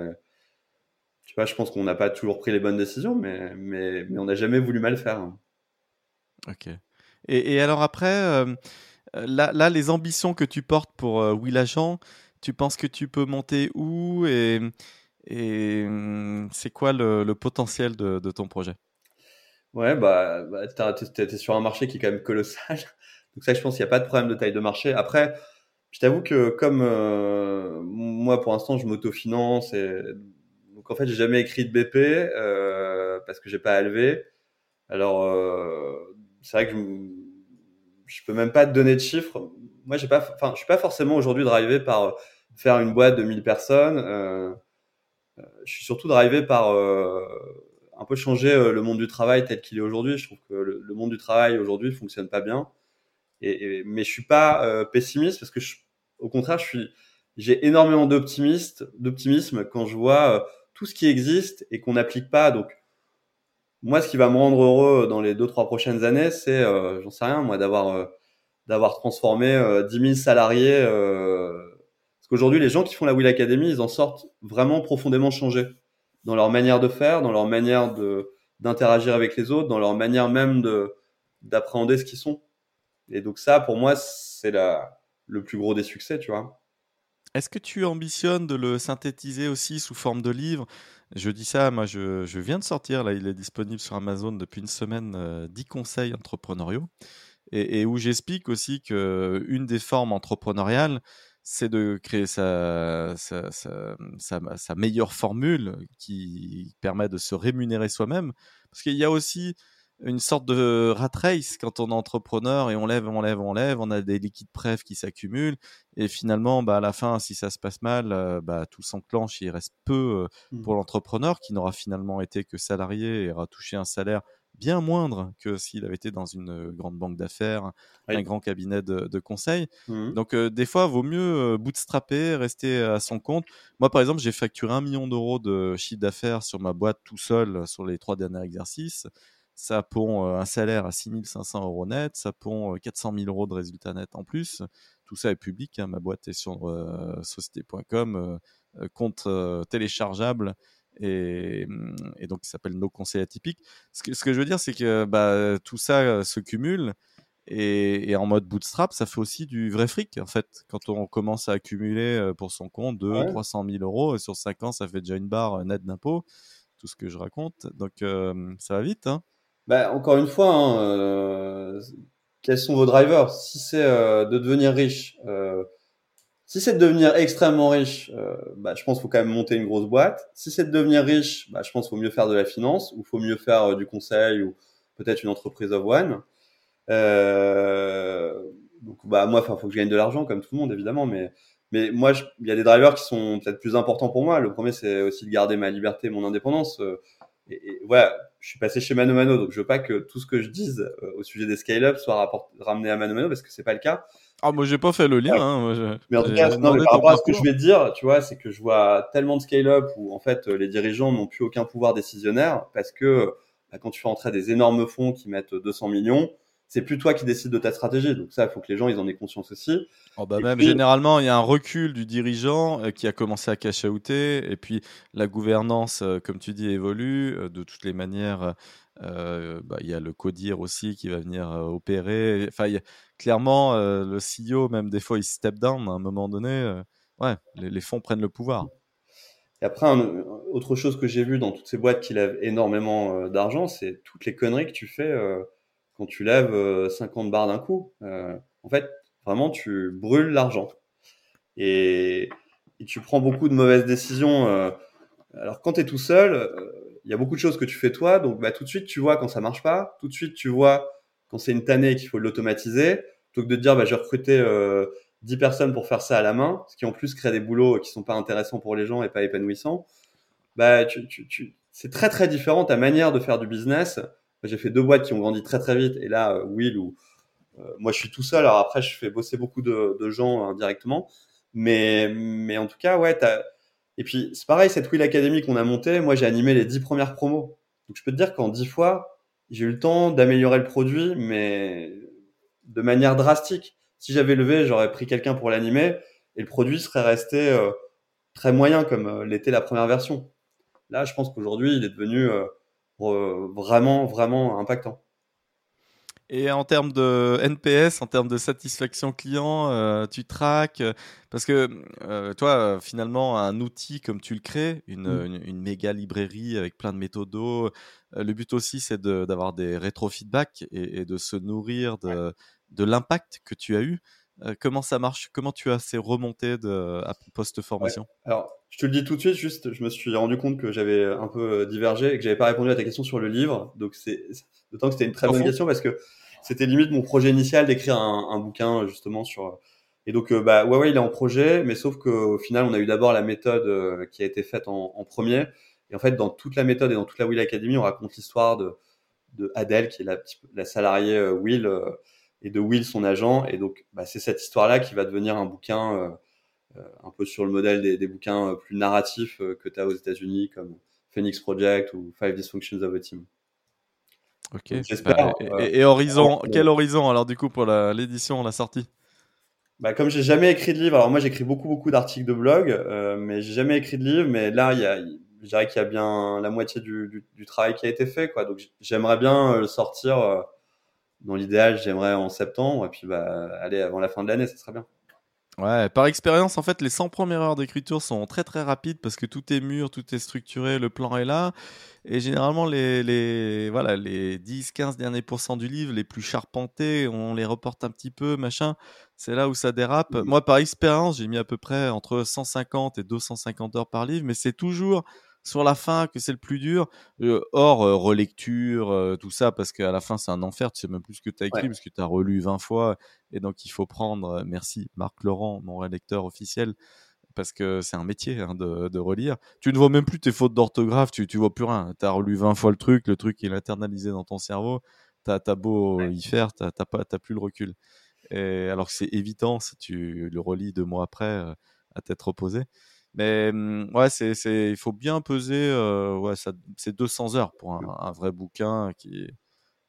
tu vois, je pense qu'on n'a pas toujours pris les bonnes décisions, mais, mais, mais on n'a jamais voulu mal faire. Hein. Ok. Et, et alors après, euh, là, là, les ambitions que tu portes pour euh, Will Agent, tu penses que tu peux monter où et, hum, c'est quoi le, potentiel de, de, ton projet? Ouais, bah, bah tu es, sur un marché qui est quand même colossal. Donc ça, je pense qu'il n'y a pas de problème de taille de marché. Après, je t'avoue que comme euh, moi pour l'instant je m'autofinance et donc en fait j'ai jamais écrit de BP euh, parce que j'ai pas à lever. Alors euh, c'est vrai que je, je peux même pas te donner de chiffres. Moi j'ai pas, enfin je suis pas forcément aujourd'hui drivé par faire une boîte de 1000 personnes. Euh, je suis surtout drivé par un peu changer le monde du travail tel qu'il est aujourd'hui. Je trouve que le, monde du travail aujourd'hui fonctionne pas bien. Et, mais je suis pas pessimiste parce que au contraire, je suis j'ai énormément d'optimisme quand je vois tout ce qui existe et qu'on n'applique pas. Donc moi, ce qui va me rendre heureux dans les deux trois prochaines années, c'est, euh, j'en sais rien, moi, d'avoir euh, d'avoir transformé euh, 10 000 salariés. Euh, parce qu'aujourd'hui, les gens qui font la Will Academy, ils en sortent vraiment profondément changés dans leur manière de faire, dans leur manière de d'interagir avec les autres, dans leur manière même de d'appréhender ce qu'ils sont. Et donc ça, pour moi, c'est la le plus gros des succès, tu vois. Est-ce que tu ambitionnes de le synthétiser aussi sous forme de livre? Je dis ça, moi je, viens de sortir, là il est disponible sur Amazon depuis une semaine, 10 euh, conseils entrepreneuriaux, et, où j'explique aussi qu'une des formes entrepreneuriales, c'est de créer sa, meilleure formule qui permet de se rémunérer soi-même. Parce qu'il y a aussi une sorte de rat race quand on est entrepreneur et on lève, on lève, on lève, on a des liquides preuves qui s'accumulent et finalement, bah, à la fin, si ça se passe mal, euh, bah, tout s'enclenche, il reste peu euh, mmh. pour l'entrepreneur qui n'aura finalement été que salarié et aura touché un salaire bien moindre que s'il avait été dans une euh, grande banque d'affaires, un grand cabinet de, conseil. Mmh. Donc des fois, vaut mieux bootstrapper, rester à son compte. Moi, par exemple, j'ai facturé un million d'euros de chiffre d'affaires sur ma boîte tout seul sur les trois derniers exercices ça pond un salaire à 6500 euros net, ça pond 400 000 euros de résultats nets en plus. Tout ça est public, hein. ma boîte est sur société.com, compte téléchargeable et, mmh, et, donc il s'appelle Nos conseils atypiques. Ce que, ce que je veux dire, c'est que bah, tout ça se cumule et, et, en mode bootstrap, ça fait aussi du vrai fric en fait. Quand on commence à accumuler pour son compte 2 300 000 euros, et sur 5 ans, ça fait déjà une barre nette d'impôts, tout ce que je raconte. Donc ça va vite. Hein. Bah, encore une fois, hein, euh, quels sont vos drivers? Si c'est euh, de devenir riche, euh, si c'est de devenir extrêmement riche, euh, bah, je pense qu'il faut quand même monter une grosse boîte. Si c'est de devenir riche, bah, je pense qu'il faut mieux faire de la finance ou faut mieux faire du conseil ou peut-être une entreprise of one. donc, bah, moi, il faut que je gagne de l'argent comme tout le monde, évidemment, mais mais moi, il y a des drivers qui sont peut-être plus importants pour moi. Le premier, c'est aussi de garder ma liberté, mon indépendance. Et, et, voilà, je suis passé chez Mano Mano, donc je veux pas que tout ce que je dise euh, au sujet des scale-up soit ramené à Mano Mano parce que c'est pas le cas. Ah, moi j'ai pas fait le lien. Hein, moi, mais en tout cas, non, mais par rapport à ce que je vais dire, tu vois, c'est que je vois tellement de scale-up où en fait les dirigeants n'ont plus aucun pouvoir décisionnaire parce que bah, quand tu fais entrer des énormes fonds qui mettent 200 millions, c'est plus toi qui décides de ta stratégie. Donc ça, il faut que les gens ils en aient conscience aussi. Oh bah même généralement, il y a un recul du dirigeant euh, qui a commencé à cash outer et puis la gouvernance, euh, comme tu dis, évolue. Euh, de toutes les manières, bah, il y a le CODIR aussi qui va venir opérer. Enfin, clairement, le CEO, même des fois, il step down à un moment donné. ouais, les, fonds prennent le pouvoir. Et après, autre chose que j'ai vu dans toutes ces boîtes qui lèvent énormément d'argent, c'est toutes les conneries que tu fais quand tu lèves 50 barres d'un coup. en fait, Vraiment, tu brûles l'argent. Et, tu prends beaucoup de mauvaises décisions. Euh. alors, quand tu es tout seul, euh, il y a beaucoup de choses que tu fais toi. Donc, bah, tout de suite, tu vois quand ça marche pas. Tout de suite, tu vois quand c'est une tannée qu'il faut l'automatiser. Plutôt que de te dire, bah, j'ai recruté euh, 10 personnes pour faire ça à la main, ce qui en plus crée des boulots qui sont pas intéressants pour les gens et pas épanouissants. Bah, tu, tu, tu... c'est très très différent ta manière de faire du business. J'ai fait deux boîtes qui ont grandi très très vite et là, euh, Will ou euh, moi, je suis tout seul. Alors après, je fais bosser beaucoup de, gens indirectement. Mais, mais en tout cas, ouais, t'as... Et puis, c'est pareil, cette Will Academy qu'on a montée, moi, j'ai animé les dix premières promos. Donc, je peux te dire qu'en dix fois, j'ai eu le temps d'améliorer le produit, mais de manière drastique. Si j'avais levé, j'aurais pris quelqu'un pour l'animer et le produit serait resté euh, très moyen comme euh, l'était la première version. Là, je pense qu'aujourd'hui, il est devenu vraiment, vraiment impactant. Et en termes de NPS, en termes de satisfaction client, euh, tu traques parce que euh, toi, finalement, un outil comme tu le crées, une, mmh. une, méga librairie avec plein de méthodos, euh, le but aussi, c'est d'avoir des rétro-feedbacks et, et, de se nourrir de, de l'impact que tu as eu. comment ça marche? Comment tu as ces remontées de post-formation? Alors, je te le dis tout de suite, juste, je me suis rendu compte que j'avais un peu divergé et que j'avais pas répondu à ta question sur le livre. Donc, c'est d'autant que c'était une très bonne question parce que c'était limite mon projet initial d'écrire un, un, bouquin justement sur Et donc, bah, ouais, ouais, il est en projet, mais sauf qu'au final, on a eu d'abord la méthode qui a été faite en, en, premier. Et en fait, dans toute la méthode et dans toute la Will Academy, on raconte l'histoire de, de Adèle, qui est la, la salariée Will, et de Will, son agent. Et donc, bah, c'est cette histoire-là qui va devenir un bouquin un peu sur le modèle des, des bouquins plus narratifs que tu as aux États-Unis, comme Phoenix Project ou Five Dysfunctions of a Team. Ok. Bah, et, Horizon, quel Horizon alors du coup pour l'édition, la, sortie? Bah, comme j'ai jamais écrit de livre, alors moi j'écris beaucoup beaucoup d'articles de blog, euh, mais j'ai jamais écrit de livre. Mais là, il y a, je dirais qu'il y a bien la moitié du, du, travail qui a été fait, quoi. Donc j'aimerais bien euh, le sortir. Euh, dans l'idéal, j'aimerais en septembre, et puis bah, aller avant la fin de l'année, ça serait bien. Ouais, par expérience, en fait, les 100 premières heures d'écriture sont très très rapides parce que tout est mûr, tout est structuré, le plan est là. Et généralement, les, les, voilà, les 10-15 derniers pourcents du livre, les plus charpentés, on les reporte un petit peu, machin. C'est là où ça dérape. Moi, par expérience, j'ai mis à peu près entre 150 et 250 heures par livre, mais c'est toujours sur la fin que c'est le plus dur. Euh, hors euh, relecture, euh, tout ça, parce qu'à la fin, c'est un enfer. Tu sais même plus ce que tu as écrit, parce que tu as relu 20 fois. Et donc, il faut prendre, merci Marc Laurent, mon rédacteur officiel, parce que c'est un métier hein, de, de, relire. Tu ne vois même plus tes fautes d'orthographe, tu, tu vois plus rien. Tu as relu 20 fois le truc, le truc est internalisé dans ton cerveau. Tu as, beau y faire, tu n'as plus le recul. Et alors que c'est évitant si tu le relis deux mois après à tête reposée. Mais mmh, ouais, c'est, c'est, il faut bien peser. Euh, ouais, ça, c'est 200 heures pour un, un, vrai bouquin qui,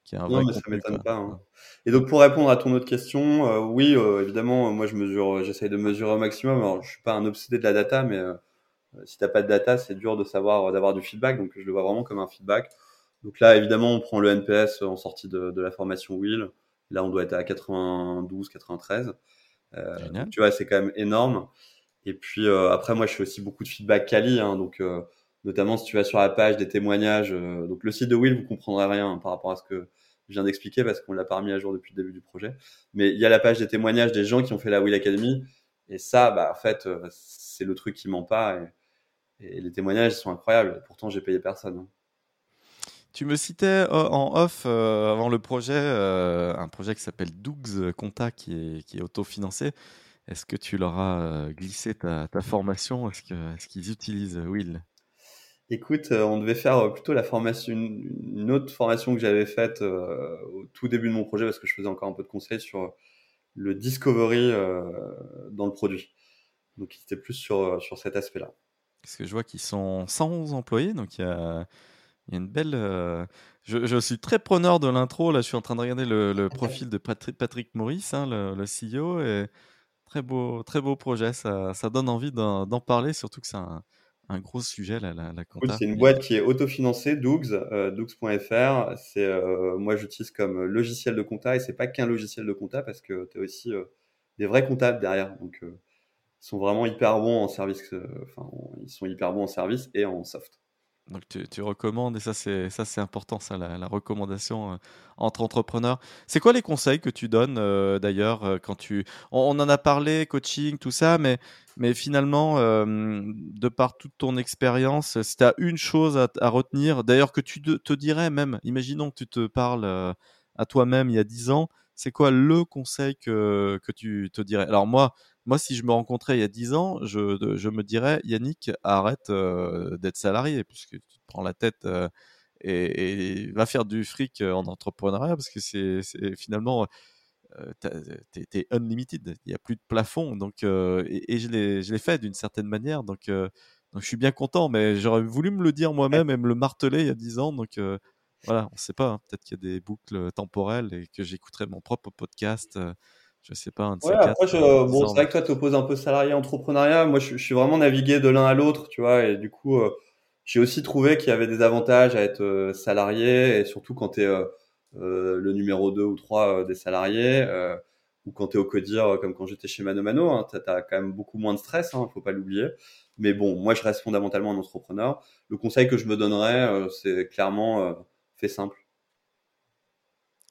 qui est un non, mais ça m'étonne pas. Hein. Et donc pour répondre à ton autre question, euh, oui, euh, évidemment, moi je mesure, j'essaye de mesurer au maximum. Alors je suis pas un obsédé de la data, mais euh, si t'as pas de data, c'est dur de savoir d'avoir du feedback. Donc je le vois vraiment comme un feedback. Donc là, évidemment, on prend le NPS en sortie de, de la formation Will. Là, on doit être à 92, 93. tu vois, c'est quand même énorme. Et puis euh, après, moi, je fais aussi beaucoup de feedback quali, hein, donc euh, notamment si tu vas sur la page des témoignages. Euh, donc le site de Will, vous comprendrez rien hein, par rapport à ce que je viens d'expliquer parce qu'on l'a pas remis à jour depuis le début du projet. Mais il y a la page des témoignages des gens qui ont fait la Will Academy. Et ça, bah, en fait, c'est le truc qui ment pas. Et, les témoignages sont incroyables. pourtant, j'ai payé personne. Hein. Tu me citais en off avant le projet, un projet qui s'appelle Dougs Conta qui est, qui est autofinancé. Est-ce que tu leur as glissé ta, formation? Est-ce qu'ils utilisent Will? Écoute, on devait faire plutôt la formation, une, autre formation que j'avais faite au tout début de mon projet parce que je faisais encore un peu de conseils sur le discovery dans le produit. Donc, c'était plus sur, sur cet aspect-là. Parce que je vois qu'ils sont 111 employés, donc il y a, une belle. Je, suis très preneur de l'intro. Là, je suis en train de regarder le, profil de Patrick, Patrick Maurice, hein, le, le, CEO, et Très beau, très beau projet. Ça, ça donne envie d'en parler, surtout que c'est un, un, gros sujet, la, la, compta. c'est une boîte qui est autofinancée, Dougs, euh, Dougs.fr. C'est, euh, moi, j'utilise comme logiciel de compta et c'est pas qu'un logiciel de compta parce que tu as aussi euh, des vrais comptables derrière. Donc, ils sont vraiment hyper bons en service. Enfin, ils sont hyper bons en service et en soft. Donc tu, recommandes, et ça c'est ça c'est important, ça la, recommandation euh, entre entrepreneurs. C'est quoi les conseils que tu donnes euh, d'ailleurs euh, quand tu on, en a parlé coaching tout ça, mais mais finalement de par toute ton expérience, si tu as une chose à, retenir, d'ailleurs que tu te, dirais même, imaginons que tu te parles à toi-même il y a 10 ans, c'est quoi le conseil que que tu te dirais? Alors moi moi, si je me rencontrais il y a 10 ans, je, je me dirais, Yannick, arrête euh, d'être salarié, puisque tu te prends la tête euh, et, va faire du fric euh, en entrepreneuriat, parce que c'est finalement, tu es, unlimited, il n'y a plus de plafond. Donc, et, je l'ai fait d'une certaine manière, donc, donc je suis bien content, mais j'aurais voulu me le dire moi-même et me le marteler il y a 10 ans. Donc voilà, on ne sait pas, hein, peut-être qu'il y a des boucles temporelles et que j'écouterai mon propre podcast je sais pas, un de ouais, après, euh, bon, c'est vrai que toi, tu opposes un peu salarié entrepreneuriat. Moi, je, suis vraiment navigué de l'un à l'autre, tu vois, et du coup, euh, j'ai aussi trouvé qu'il y avait des avantages à être euh, salarié, et surtout quand tu es le numéro 2 ou 3 des salariés, ou quand tu es au codir, comme quand j'étais chez Mano Mano, hein, tu as, quand même beaucoup moins de stress, hein, faut pas l'oublier. Mais bon, moi, je reste fondamentalement un entrepreneur. Le conseil que je me donnerais, c'est clairement, fais simple.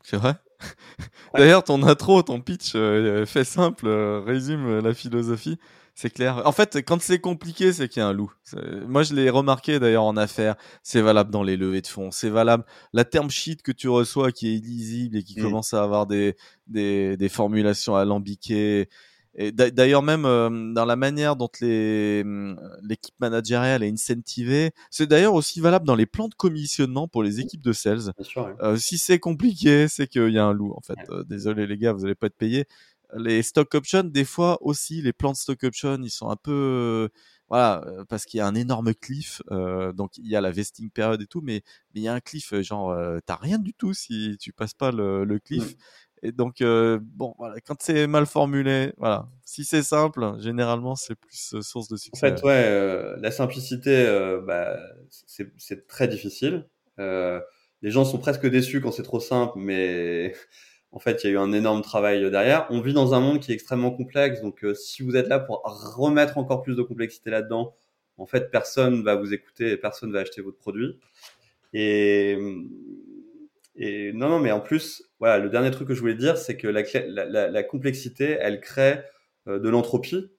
C'est vrai? D'ailleurs, ton intro, ton pitch euh, fait simple, euh, résume la philosophie. C'est clair. En fait, quand c'est compliqué, c'est qu'il y a un loup. Moi, je l'ai remarqué d'ailleurs en affaires. C'est valable dans les levées de fonds. C'est valable. La term sheet que tu reçois qui est illisible et qui mmh. commence à avoir des, des, des formulations alambiquées. Et d'ailleurs même dans la manière dont les mmh, l'équipe managériale est incentivée, c'est d'ailleurs aussi valable dans les plans de commissionnement pour les équipes de sales. si c'est compliqué, c'est qu'il y a un loup en fait. désolé les gars, vous allez pas être payés. Les stock options, des fois aussi, les plans de stock options, ils sont un peu voilà, parce qu'il y a un énorme cliff, donc il y a la vesting période et tout, mais il y a un cliff, genre t'as rien du tout si tu passes pas le, le cliff. Et donc bon, voilà, quand c'est mal formulé, voilà, si c'est simple, généralement c'est plus source de succès. En fait, ouais, la simplicité, bah, c'est très difficile. les gens sont presque déçus quand c'est trop simple, mais en fait, il y a eu un énorme travail derrière. On vit dans un monde qui est extrêmement complexe, donc euh, si vous êtes là pour remettre encore plus de complexité là-dedans, en fait, personne va vous écouter et personne va acheter votre produit. Et, et non, non, mais en plus, voilà, le dernier truc que je voulais dire, c'est que la, la, la, complexité, elle crée euh, de l'entropie,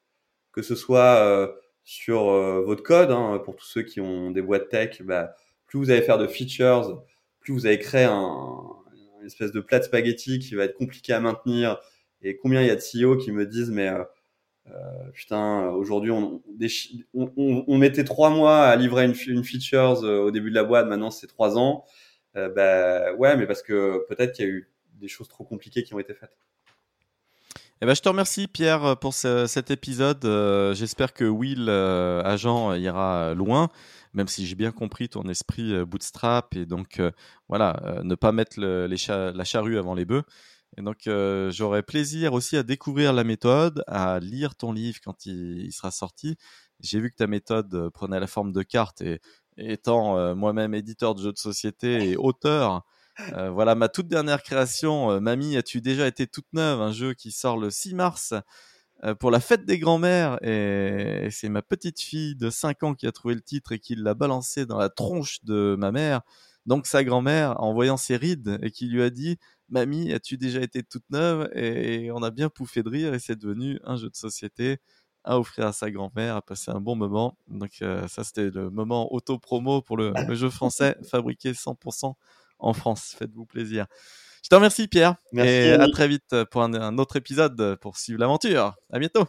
que ce soit euh, sur votre code, hein, pour tous ceux qui ont des boîtes tech, bah, plus vous allez faire de features, plus vous allez créer un, une espèce de plat de spaghetti qui va être compliqué à maintenir. Et combien il y a de CEO qui me disent, mais euh, euh putain, aujourd'hui, on, on, on, mettait trois mois à livrer une, une features euh, au début de la boîte, maintenant c'est trois ans. Euh, bah ouais, mais parce que peut-être qu'il y a eu des choses trop compliquées qui ont été faites. Eh ben, je te remercie Pierre pour cet épisode. J'espère que Will, agent, ira loin même si j'ai bien compris ton esprit euh, bootstrap et donc euh, voilà, euh, ne pas mettre la charrue avant les bœufs. Et donc j'aurai plaisir aussi à découvrir la méthode, à lire ton livre quand il, sera sorti. J'ai vu que ta méthode prenait la forme de carte et, étant moi-même éditeur de jeux de société et auteur, voilà ma toute dernière création. Mamie, as-tu déjà été toute neuve? Un jeu qui sort le 6 mars euh, pour la fête des grands-mères et c'est ma petite fille de 5 ans qui a trouvé le titre et qui l'a balancé dans la tronche de ma mère. Donc sa grand-mère, en voyant ses rides et qui lui a dit "Mamie, as-tu déjà été toute neuve Et on a bien pouffé de rire et c'est devenu un jeu de société à offrir à sa grand-mère, à passer un bon moment. Donc euh, ça c'était le moment auto-promo pour le, le jeu français fabriqué 100% en France. Faites-vous plaisir. Je te remercie, Pierre. Merci. Et à très vite pour un, autre épisode pour suivre l'aventure. À bientôt.